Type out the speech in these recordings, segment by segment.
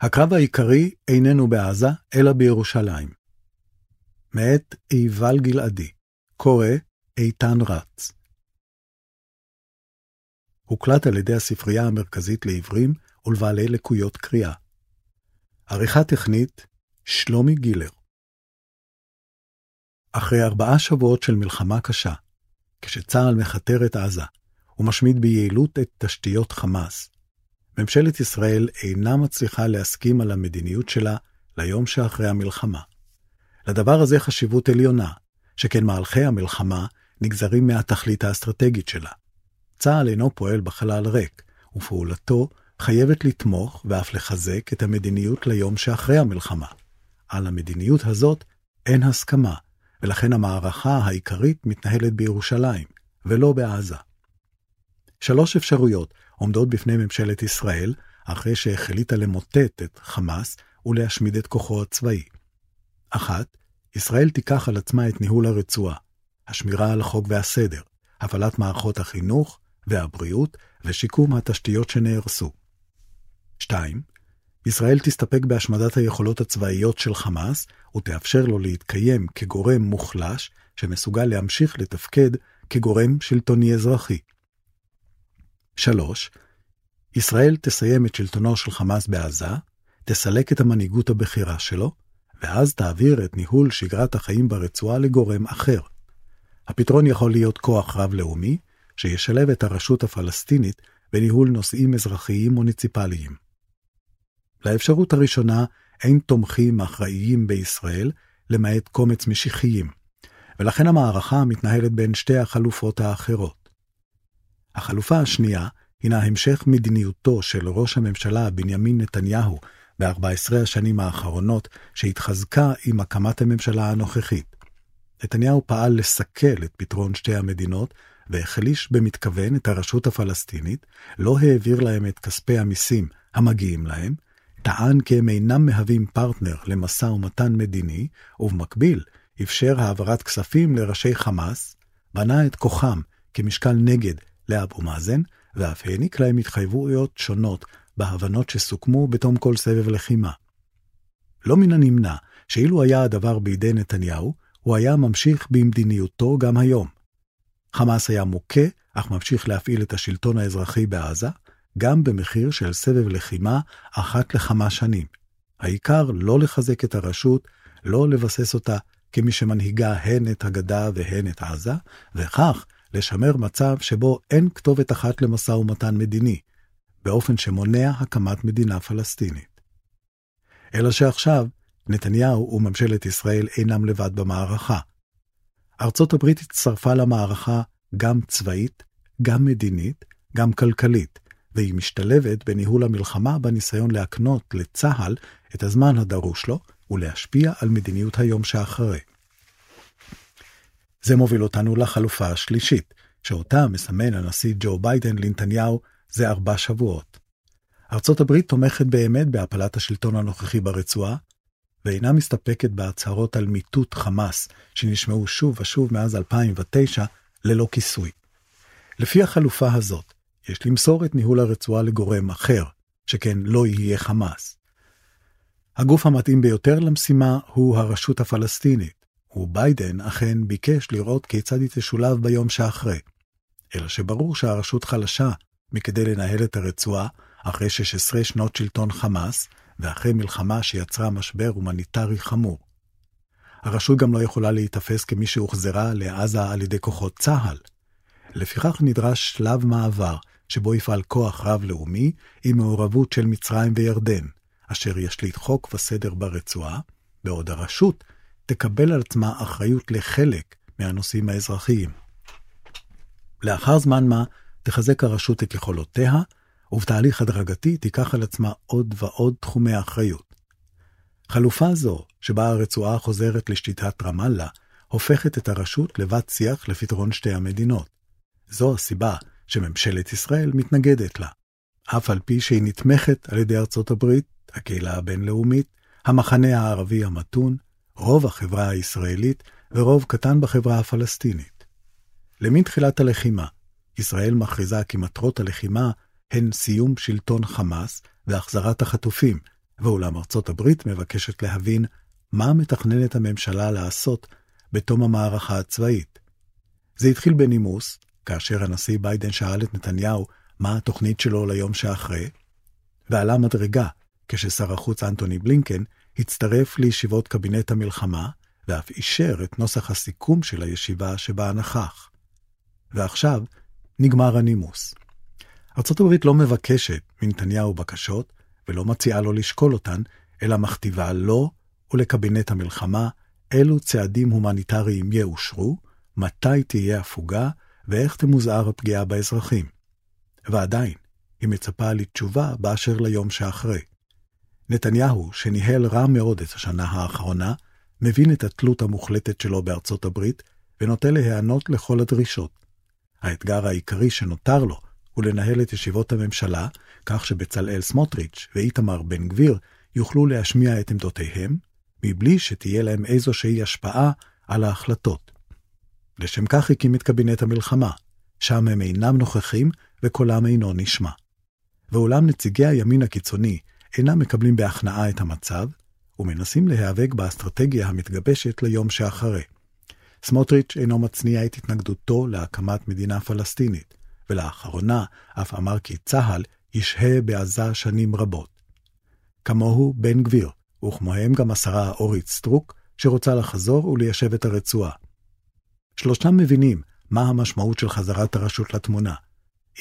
הקרב העיקרי איננו בעזה, אלא בירושלים. מאת עיבל גלעדי, קורא איתן רץ. הוקלט על ידי הספרייה המרכזית לעברים ולבעלי לקויות קריאה. עריכה טכנית, שלומי גילר. אחרי ארבעה שבועות של מלחמה קשה, כשצה"ל מכתר את עזה ומשמיד ביעילות את תשתיות חמאס, ממשלת ישראל אינה מצליחה להסכים על המדיניות שלה ליום שאחרי המלחמה. לדבר הזה חשיבות עליונה, שכן מהלכי המלחמה נגזרים מהתכלית האסטרטגית שלה. צה"ל אינו פועל בחלל ריק, ופעולתו חייבת לתמוך ואף לחזק את המדיניות ליום שאחרי המלחמה. על המדיניות הזאת אין הסכמה, ולכן המערכה העיקרית מתנהלת בירושלים, ולא בעזה. שלוש אפשרויות עומדות בפני ממשלת ישראל, אחרי שהחליטה למוטט את חמאס ולהשמיד את כוחו הצבאי. אחת, ישראל תיקח על עצמה את ניהול הרצועה, השמירה על החוק והסדר, הפעלת מערכות החינוך והבריאות ושיקום התשתיות שנהרסו. 2. ישראל תסתפק בהשמדת היכולות הצבאיות של חמאס ותאפשר לו להתקיים כגורם מוחלש שמסוגל להמשיך לתפקד כגורם שלטוני אזרחי. 3. ישראל תסיים את שלטונו של חמאס בעזה, תסלק את המנהיגות הבכירה שלו, ואז תעביר את ניהול שגרת החיים ברצועה לגורם אחר. הפתרון יכול להיות כוח רב-לאומי, שישלב את הרשות הפלסטינית בניהול נושאים אזרחיים מוניציפליים. לאפשרות הראשונה אין תומכים אחראיים בישראל, למעט קומץ משיחיים, ולכן המערכה מתנהלת בין שתי החלופות האחרות. החלופה השנייה הינה המשך מדיניותו של ראש הממשלה בנימין נתניהו ב-14 השנים האחרונות, שהתחזקה עם הקמת הממשלה הנוכחית. נתניהו פעל לסכל את פתרון שתי המדינות, והחליש במתכוון את הרשות הפלסטינית, לא העביר להם את כספי המיסים המגיעים להם, טען כי הם אינם מהווים פרטנר למשא ומתן מדיני, ובמקביל אפשר העברת כספים לראשי חמאס, בנה את כוחם כמשקל נגד לאבו מאזן, ואף העניק להם התחייבויות שונות בהבנות שסוכמו בתום כל סבב לחימה. לא מן הנמנע שאילו היה הדבר בידי נתניהו, הוא היה ממשיך במדיניותו גם היום. חמאס היה מוכה, אך ממשיך להפעיל את השלטון האזרחי בעזה, גם במחיר של סבב לחימה אחת לכמה שנים. העיקר לא לחזק את הרשות, לא לבסס אותה כמי שמנהיגה הן את הגדה והן את עזה, וכך לשמר מצב שבו אין כתובת אחת למשא ומתן מדיני, באופן שמונע הקמת מדינה פלסטינית. אלא שעכשיו, נתניהו וממשלת ישראל אינם לבד במערכה. ארצות הברית הצטרפה למערכה גם צבאית, גם מדינית, גם כלכלית, והיא משתלבת בניהול המלחמה בניסיון להקנות לצה"ל את הזמן הדרוש לו ולהשפיע על מדיניות היום שאחרי. זה מוביל אותנו לחלופה השלישית, שאותה מסמן הנשיא ג'ו ביידן לנתניהו זה ארבע שבועות. ארצות הברית תומכת באמת בהפלת השלטון הנוכחי ברצועה, ואינה מסתפקת בהצהרות על מיטוט חמאס, שנשמעו שוב ושוב מאז 2009, ללא כיסוי. לפי החלופה הזאת, יש למסור את ניהול הרצועה לגורם אחר, שכן לא יהיה חמאס. הגוף המתאים ביותר למשימה הוא הרשות הפלסטינית, וביידן אכן ביקש לראות כיצד היא תשולב ביום שאחרי. אלא שברור שהרשות חלשה מכדי לנהל את הרצועה אחרי 16 שנות שלטון חמאס, ואחרי מלחמה שיצרה משבר הומניטרי חמור. הרשות גם לא יכולה להיתפס כמי שהוחזרה לעזה על ידי כוחות צה"ל. לפיכך נדרש שלב מעבר, שבו יפעל כוח רב-לאומי עם מעורבות של מצרים וירדן, אשר ישליט חוק וסדר ברצועה, בעוד הרשות תקבל על עצמה אחריות לחלק מהנושאים האזרחיים. לאחר זמן מה תחזק הרשות את יכולותיה, ובתהליך הדרגתי תיקח על עצמה עוד ועוד תחומי אחריות. חלופה זו, שבה הרצועה חוזרת לשליטת רמאללה, הופכת את הרשות לבת שיח לפתרון שתי המדינות. זו הסיבה שממשלת ישראל מתנגדת לה. אף על פי שהיא נתמכת על ידי ארצות הברית, הקהילה הבינלאומית, המחנה הערבי המתון, רוב החברה הישראלית ורוב קטן בחברה הפלסטינית. למן תחילת הלחימה, ישראל מכריזה כי מטרות הלחימה הן סיום שלטון חמאס והחזרת החטופים, ואולם ארצות הברית מבקשת להבין מה מתכננת הממשלה לעשות בתום המערכה הצבאית. זה התחיל בנימוס, כאשר הנשיא ביידן שאל את נתניהו מה התוכנית שלו ליום שאחרי, ועלה מדרגה כששר החוץ אנטוני בלינקן הצטרף לישיבות קבינט המלחמה, ואף אישר את נוסח הסיכום של הישיבה שבה נכח. ועכשיו נגמר הנימוס. ארה"ב לא מבקשת מנתניהו בקשות, ולא מציעה לו לשקול אותן, אלא מכתיבה לו ולקבינט המלחמה אילו צעדים הומניטריים יאושרו, מתי תהיה הפוגה ואיך תמוזער הפגיעה באזרחים. ועדיין, היא מצפה לתשובה באשר ליום שאחרי. נתניהו, שניהל רע מאוד את השנה האחרונה, מבין את התלות המוחלטת שלו בארצות הברית, ונוטה להיענות לכל הדרישות. האתגר העיקרי שנותר לו הוא לנהל את ישיבות הממשלה, כך שבצלאל סמוטריץ' ואיתמר בן גביר יוכלו להשמיע את עמדותיהם, מבלי שתהיה להם איזושהי השפעה על ההחלטות. לשם כך הקים את קבינט המלחמה, שם הם אינם נוכחים וקולם אינו נשמע. ואולם נציגי הימין הקיצוני אינם מקבלים בהכנעה את המצב, ומנסים להיאבק באסטרטגיה המתגבשת ליום שאחרי. סמוטריץ' אינו מצניע את התנגדותו להקמת מדינה פלסטינית, ולאחרונה אף אמר כי צה"ל ישהה בעזה שנים רבות. כמוהו בן גביר, וכמוהם גם השרה אורית סטרוק, שרוצה לחזור וליישב את הרצועה. שלושתם מבינים מה המשמעות של חזרת הרשות לתמונה.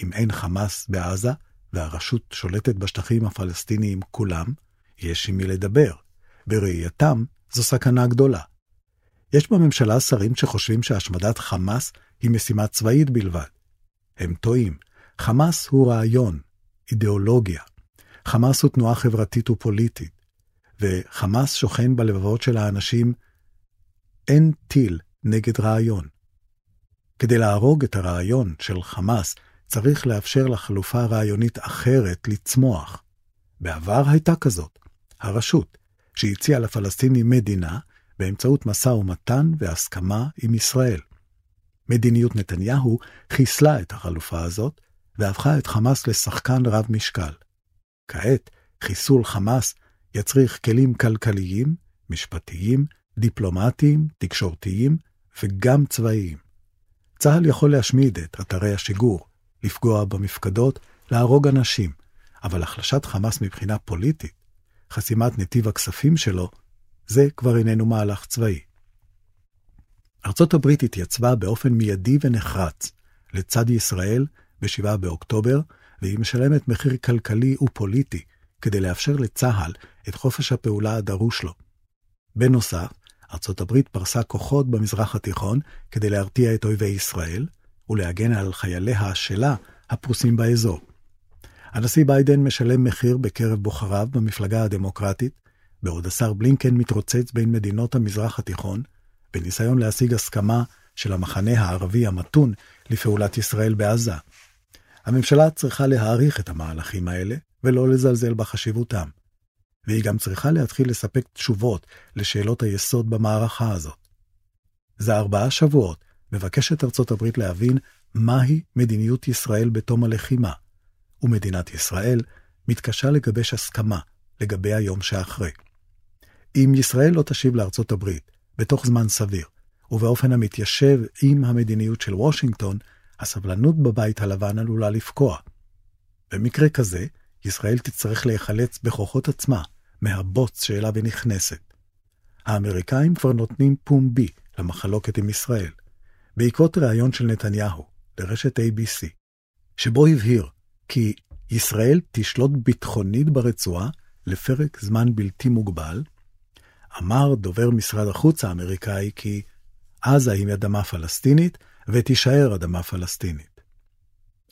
אם אין חמאס בעזה, והרשות שולטת בשטחים הפלסטיניים כולם, יש עם מי לדבר. בראייתם, זו סכנה גדולה. יש בממשלה שרים שחושבים שהשמדת חמאס היא משימה צבאית בלבד. הם טועים. חמאס הוא רעיון, אידיאולוגיה. חמאס הוא תנועה חברתית ופוליטית, וחמאס שוכן בלבבות של האנשים. אין טיל נגד רעיון. כדי להרוג את הרעיון של חמאס, צריך לאפשר לחלופה רעיונית אחרת לצמוח. בעבר הייתה כזאת, הרשות, שהציעה לפלסטינים מדינה באמצעות משא ומתן והסכמה עם ישראל. מדיניות נתניהו חיסלה את החלופה הזאת, והפכה את חמאס לשחקן רב משקל. כעת, חיסול חמאס יצריך כלים כלכליים, משפטיים, דיפלומטיים, תקשורתיים וגם צבאיים. צה"ל יכול להשמיד את אתרי השיגור, לפגוע במפקדות, להרוג אנשים, אבל החלשת חמאס מבחינה פוליטית, חסימת נתיב הכספים שלו, זה כבר איננו מהלך צבאי. ארצות הברית התייצבה באופן מיידי ונחרץ לצד ישראל ב-7 באוקטובר, והיא משלמת מחיר כלכלי ופוליטי כדי לאפשר לצה"ל את חופש הפעולה הדרוש לו. בנוסף, ארצות הברית פרסה כוחות במזרח התיכון כדי להרתיע את אויבי ישראל ולהגן על חייליה שלה הפרוסים באזור. הנשיא ביידן משלם מחיר בקרב בוחריו במפלגה הדמוקרטית, בעוד השר בלינקן מתרוצץ בין מדינות המזרח התיכון, בניסיון להשיג הסכמה של המחנה הערבי המתון לפעולת ישראל בעזה. הממשלה צריכה להעריך את המהלכים האלה ולא לזלזל בחשיבותם. והיא גם צריכה להתחיל לספק תשובות לשאלות היסוד במערכה הזאת. זה ארבעה שבועות מבקשת ארצות הברית להבין מהי מדיניות ישראל בתום הלחימה, ומדינת ישראל מתקשה לגבש הסכמה לגבי היום שאחרי. אם ישראל לא תשיב לארצות הברית בתוך זמן סביר, ובאופן המתיישב עם המדיניות של וושינגטון, הסבלנות בבית הלבן עלולה לפקוע. במקרה כזה, ישראל תצטרך להיחלץ בכוחות עצמה מהבוץ שאליו היא נכנסת. האמריקאים כבר נותנים פומבי למחלוקת עם ישראל, בעקבות ראיון של נתניהו לרשת ABC, שבו הבהיר כי ישראל תשלוט ביטחונית ברצועה לפרק זמן בלתי מוגבל, אמר דובר משרד החוץ האמריקאי כי עזה היא אדמה פלסטינית ותישאר אדמה פלסטינית.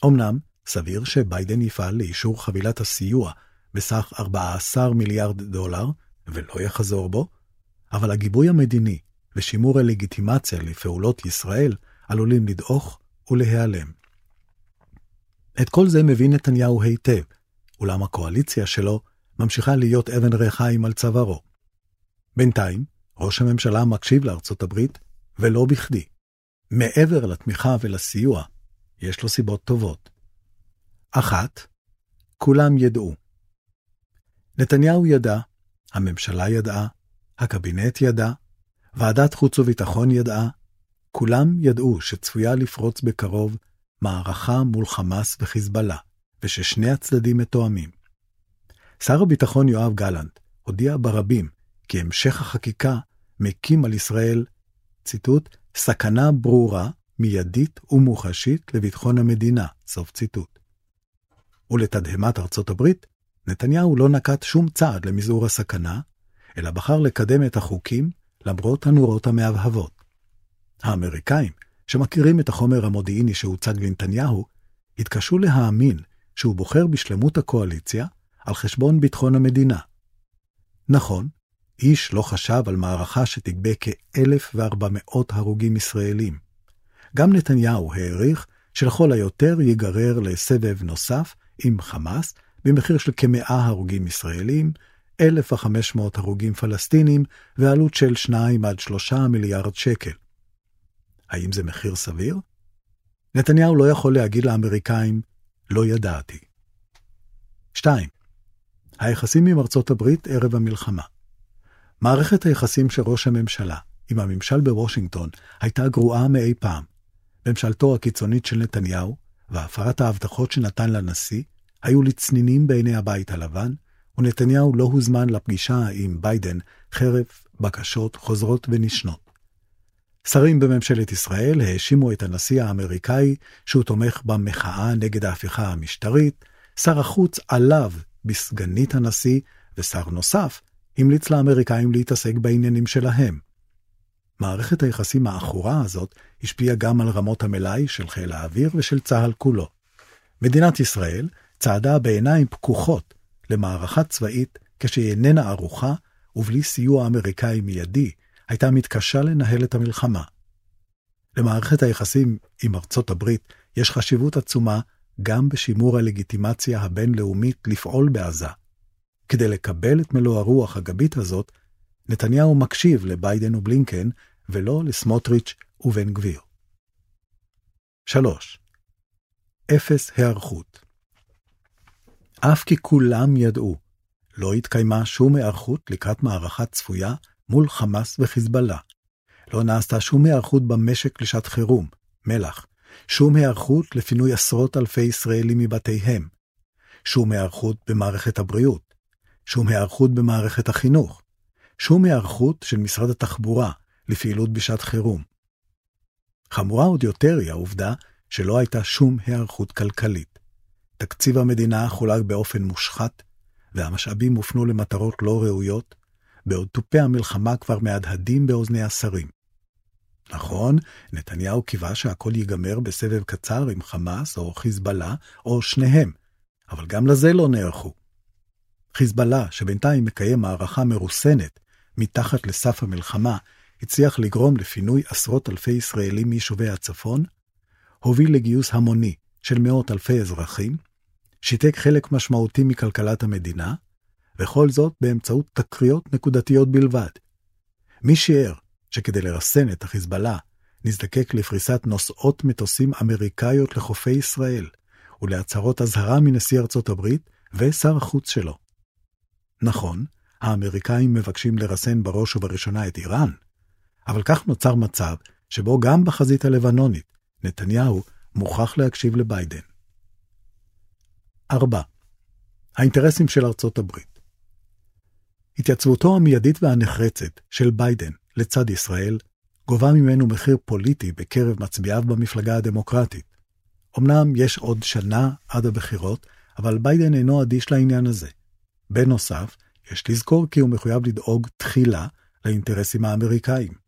אמנם, סביר שביידן יפעל לאישור חבילת הסיוע בסך 14 מיליארד דולר, ולא יחזור בו, אבל הגיבוי המדיני ושימור הלגיטימציה לפעולות ישראל עלולים לדעוך ולהיעלם. את כל זה מבין נתניהו היטב, אולם הקואליציה שלו ממשיכה להיות אבן ריחיים על צווארו. בינתיים, ראש הממשלה מקשיב לארצות הברית, ולא בכדי. מעבר לתמיכה ולסיוע, יש לו סיבות טובות. אחת, כולם ידעו. נתניהו ידע, הממשלה ידעה, הקבינט ידע, ועדת חוץ וביטחון ידעה, כולם ידעו שצפויה לפרוץ בקרוב מערכה מול חמאס וחיזבאללה, וששני הצדדים מתואמים. שר הביטחון יואב גלנט הודיע ברבים כי המשך החקיקה מקים על ישראל, ציטוט, סכנה ברורה, מיידית ומוחשית לביטחון המדינה, סוף ציטוט. ולתדהמת ארצות הברית, נתניהו לא נקט שום צעד למזעור הסכנה, אלא בחר לקדם את החוקים למרות הנורות המהבהבות. האמריקאים, שמכירים את החומר המודיעיני שהוצג לנתניהו, התקשו להאמין שהוא בוחר בשלמות הקואליציה על חשבון ביטחון המדינה. נכון, איש לא חשב על מערכה שתגבה כ-1,400 הרוגים ישראלים. גם נתניהו העריך שלכל היותר ייגרר לסבב נוסף עם חמאס במחיר של כמאה הרוגים ישראלים, 1,500 הרוגים פלסטינים ועלות של 2 עד 3 מיליארד שקל. האם זה מחיר סביר? נתניהו לא יכול להגיד לאמריקאים, לא ידעתי. 2. היחסים עם ארצות הברית ערב המלחמה. מערכת היחסים של ראש הממשלה עם הממשל בוושינגטון הייתה גרועה מאי פעם. ממשלתו הקיצונית של נתניהו והפרת ההבטחות שנתן לנשיא היו לצנינים בעיני הבית הלבן, ונתניהו לא הוזמן לפגישה עם ביידן חרף בקשות חוזרות ונשנות. שרים בממשלת ישראל האשימו את הנשיא האמריקאי שהוא תומך במחאה נגד ההפיכה המשטרית, שר החוץ עליו בסגנית הנשיא, ושר נוסף המליץ לאמריקאים להתעסק בעניינים שלהם. מערכת היחסים העכורה הזאת השפיעה גם על רמות המלאי של חיל האוויר ושל צה"ל כולו. מדינת ישראל צעדה בעיניים פקוחות למערכה צבאית כשהיא איננה ערוכה ובלי סיוע אמריקאי מיידי, הייתה מתקשה לנהל את המלחמה. למערכת היחסים עם ארצות הברית יש חשיבות עצומה גם בשימור הלגיטימציה הבינלאומית לפעול בעזה. כדי לקבל את מלוא הרוח הגבית הזאת, נתניהו מקשיב לביידן ובלינקן, ולא לסמוטריץ' ובן גביר. 3. אפס היערכות אף כי כולם ידעו, לא התקיימה שום היערכות לקראת מערכה צפויה מול חמאס וחיזבאללה. לא נעשתה שום היערכות במשק לשעת חירום, מלח, שום היערכות לפינוי עשרות אלפי ישראלים מבתיהם, שום היערכות במערכת הבריאות, שום היערכות במערכת החינוך, שום היערכות של משרד התחבורה לפעילות בשעת חירום. חמורה עוד יותר היא העובדה שלא הייתה שום היערכות כלכלית. תקציב המדינה חולק באופן מושחת, והמשאבים הופנו למטרות לא ראויות, בעוד תופי המלחמה כבר מהדהדים באוזני השרים. נכון, נתניהו קיווה שהכל ייגמר בסבב קצר עם חמאס או חיזבאללה, או שניהם, אבל גם לזה לא נערכו. חיזבאללה, שבינתיים מקיים מערכה מרוסנת מתחת לסף המלחמה, הצליח לגרום לפינוי עשרות אלפי ישראלים מיישובי הצפון, הוביל לגיוס המוני של מאות אלפי אזרחים, שיתק חלק משמעותי מכלכלת המדינה, וכל זאת באמצעות תקריות נקודתיות בלבד. מי שיער שכדי לרסן את החיזבאללה נזדקק לפריסת נוסעות מטוסים אמריקאיות לחופי ישראל, ולהצהרות אזהרה מנשיא ארצות הברית ושר החוץ שלו. נכון, האמריקאים מבקשים לרסן בראש ובראשונה את איראן, אבל כך נוצר מצב שבו גם בחזית הלבנונית, נתניהו מוכרח להקשיב לביידן. 4. האינטרסים של ארצות הברית התייצבותו המיידית והנחרצת של ביידן לצד ישראל גובה ממנו מחיר פוליטי בקרב מצביעיו במפלגה הדמוקרטית. אמנם יש עוד שנה עד הבחירות, אבל ביידן אינו אדיש לעניין הזה. בנוסף, יש לזכור כי הוא מחויב לדאוג תחילה לאינטרסים האמריקאים.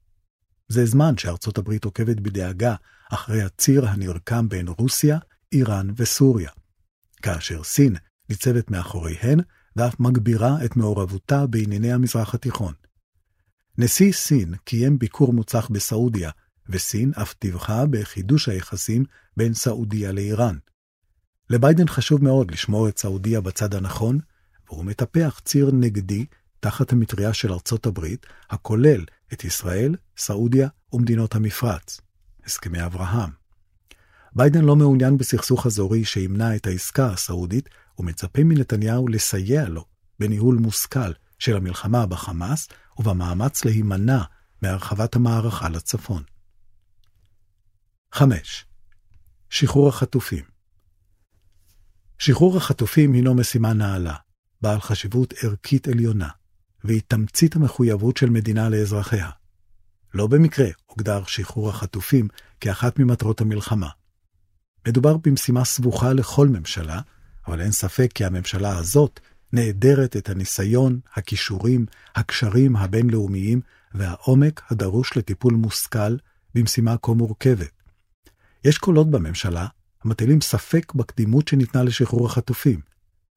זה זמן שארצות הברית עוקבת בדאגה אחרי הציר הנרקם בין רוסיה, איראן וסוריה. כאשר סין ניצבת מאחוריהן ואף מגבירה את מעורבותה בענייני המזרח התיכון. נשיא סין קיים ביקור מוצלח בסעודיה, וסין אף דיווחה בחידוש היחסים בין סעודיה לאיראן. לביידן חשוב מאוד לשמור את סעודיה בצד הנכון, והוא מטפח ציר נגדי תחת המטריה של ארצות הברית, הכולל את ישראל, סעודיה ומדינות המפרץ. הסכמי אברהם. ביידן לא מעוניין בסכסוך אזורי שימנע את העסקה הסעודית, ומצפה מנתניהו לסייע לו בניהול מושכל של המלחמה בחמאס ובמאמץ להימנע מהרחבת המערכה לצפון. 5. שחרור החטופים שחרור החטופים הינו משימה נעלה, בעל חשיבות ערכית עליונה, והיא תמצית המחויבות של מדינה לאזרחיה. לא במקרה הוגדר שחרור החטופים כאחת ממטרות המלחמה. מדובר במשימה סבוכה לכל ממשלה, אבל אין ספק כי הממשלה הזאת נעדרת את הניסיון, הכישורים, הקשרים הבינלאומיים והעומק הדרוש לטיפול מושכל במשימה כה מורכבת. יש קולות בממשלה המטילים ספק בקדימות שניתנה לשחרור החטופים,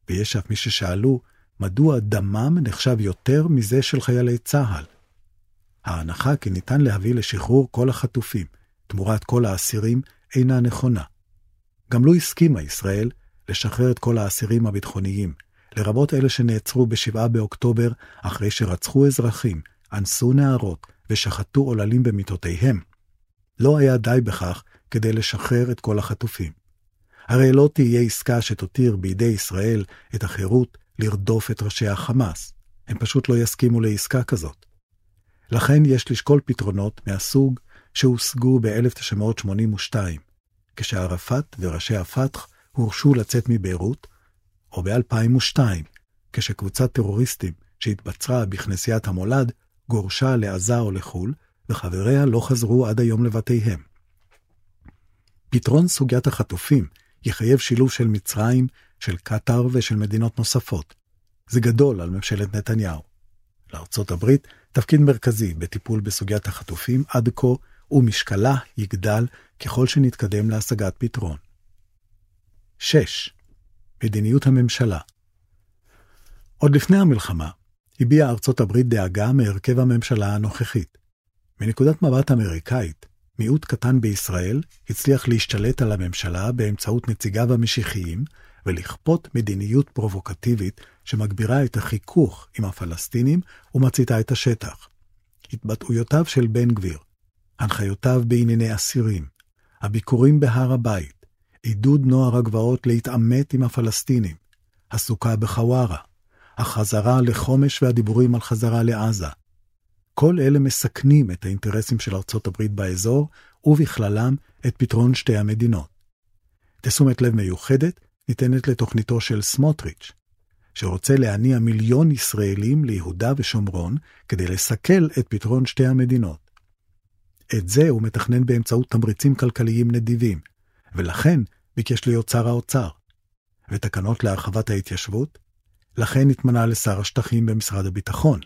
ויש אף מי ששאלו מדוע דמם נחשב יותר מזה של חיילי צה"ל. ההנחה כי ניתן להביא לשחרור כל החטופים, תמורת כל האסירים, אינה נכונה. גם לו לא הסכימה ישראל לשחרר את כל האסירים הביטחוניים, לרבות אלה שנעצרו ב-7 באוקטובר אחרי שרצחו אזרחים, אנסו נערות ושחטו עוללים במיטותיהם. לא היה די בכך כדי לשחרר את כל החטופים. הרי לא תהיה עסקה שתותיר בידי ישראל את החירות לרדוף את ראשי החמאס. הם פשוט לא יסכימו לעסקה כזאת. לכן יש לשקול פתרונות מהסוג שהושגו ב-1982, כשערפאת וראשי הפתח הורשו לצאת מביירות, או ב-2002, כשקבוצת טרוריסטים שהתבצרה בכנסיית המולד גורשה לעזה או לחו"ל, וחבריה לא חזרו עד היום לבתיהם. פתרון סוגיית החטופים יחייב שילוב של מצרים, של קטאר ושל מדינות נוספות. זה גדול על ממשלת נתניהו. לארצות הברית תפקיד מרכזי בטיפול בסוגיית החטופים עד כה, ומשקלה יגדל ככל שנתקדם להשגת פתרון. 6. מדיניות הממשלה עוד לפני המלחמה הביעה ארצות הברית דאגה מהרכב הממשלה הנוכחית. מנקודת מבט אמריקאית, מיעוט קטן בישראל הצליח להשתלט על הממשלה באמצעות נציגיו המשיחיים ולכפות מדיניות פרובוקטיבית שמגבירה את החיכוך עם הפלסטינים ומציתה את השטח. התבטאויותיו של בן גביר, הנחיותיו בענייני אסירים, הביקורים בהר הבית, עידוד נוער הגבעות להתעמת עם הפלסטינים, הסוכה בחווארה, החזרה לחומש והדיבורים על חזרה לעזה, כל אלה מסכנים את האינטרסים של ארצות הברית באזור, ובכללם את פתרון שתי המדינות. תשומת לב מיוחדת ניתנת לתוכניתו של סמוטריץ', שרוצה להניע מיליון ישראלים ליהודה ושומרון כדי לסכל את פתרון שתי המדינות. את זה הוא מתכנן באמצעות תמריצים כלכליים נדיבים, ולכן ביקש להיות שר האוצר. ותקנות להרחבת ההתיישבות? לכן התמנה לשר השטחים במשרד הביטחון.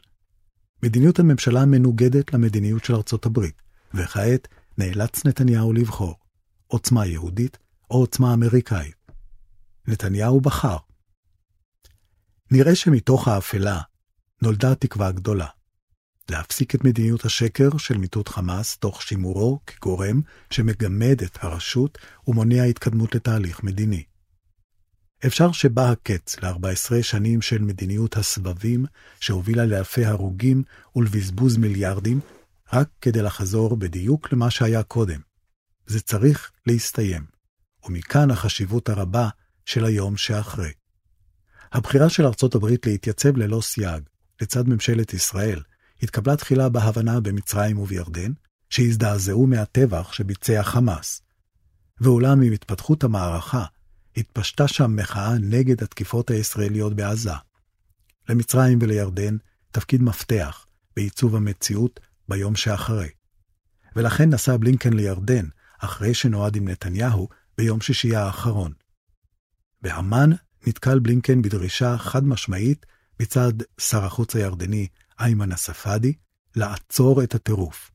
מדיניות הממשלה מנוגדת למדיניות של ארצות הברית, וכעת נאלץ נתניהו לבחור עוצמה יהודית או עוצמה אמריקאית. נתניהו בחר. נראה שמתוך האפלה נולדה תקווה גדולה. להפסיק את מדיניות השקר של מיטוט חמאס תוך שימורו כגורם שמגמד את הרשות ומונע התקדמות לתהליך מדיני. אפשר שבא הקץ ל-14 שנים של מדיניות הסבבים שהובילה לאלפי הרוגים ולבזבוז מיליארדים, רק כדי לחזור בדיוק למה שהיה קודם. זה צריך להסתיים, ומכאן החשיבות הרבה של היום שאחרי. הבחירה של ארצות הברית להתייצב ללא סייג לצד ממשלת ישראל התקבלה תחילה בהבנה במצרים ובירדן, שהזדעזעו מהטבח שביצע חמאס. ואולם עם התפתחות המערכה, התפשטה שם מחאה נגד התקיפות הישראליות בעזה. למצרים ולירדן תפקיד מפתח בעיצוב המציאות ביום שאחרי. ולכן נסע בלינקן לירדן, אחרי שנועד עם נתניהו ביום שישי האחרון. באמ"ן נתקל בלינקן בדרישה חד משמעית מצד שר החוץ הירדני איימן א-ספאדי לעצור את הטירוף.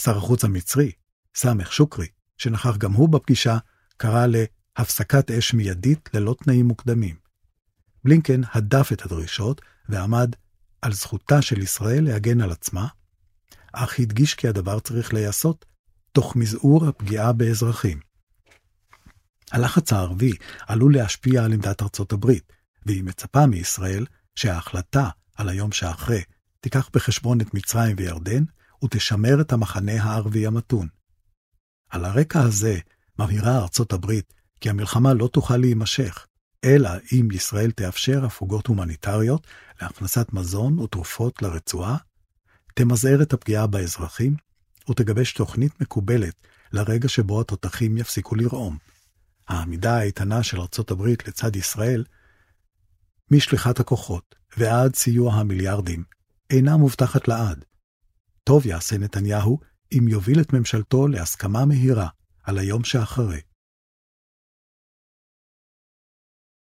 שר החוץ המצרי, סאמח שוקרי, שנכח גם הוא בפגישה, קרא הפסקת אש מיידית ללא תנאים מוקדמים. בלינקן הדף את הדרישות ועמד על זכותה של ישראל להגן על עצמה, אך הדגיש כי הדבר צריך להיעשות תוך מזעור הפגיעה באזרחים. הלחץ הערבי עלול להשפיע על עמדת ארצות הברית, והיא מצפה מישראל שההחלטה על היום שאחרי תיקח בחשבון את מצרים וירדן, ותשמר את המחנה הערבי המתון. על הרקע הזה מבהירה ארצות הברית כי המלחמה לא תוכל להימשך, אלא אם ישראל תאפשר הפוגות הומניטריות להכנסת מזון ותרופות לרצועה, תמזער את הפגיעה באזרחים ותגבש תוכנית מקובלת לרגע שבו התותחים יפסיקו לרעום. העמידה האיתנה של ארצות הברית לצד ישראל, משליחת הכוחות ועד סיוע המיליארדים, אינה מובטחת לעד. טוב יעשה נתניהו אם יוביל את ממשלתו להסכמה מהירה על היום שאחרי.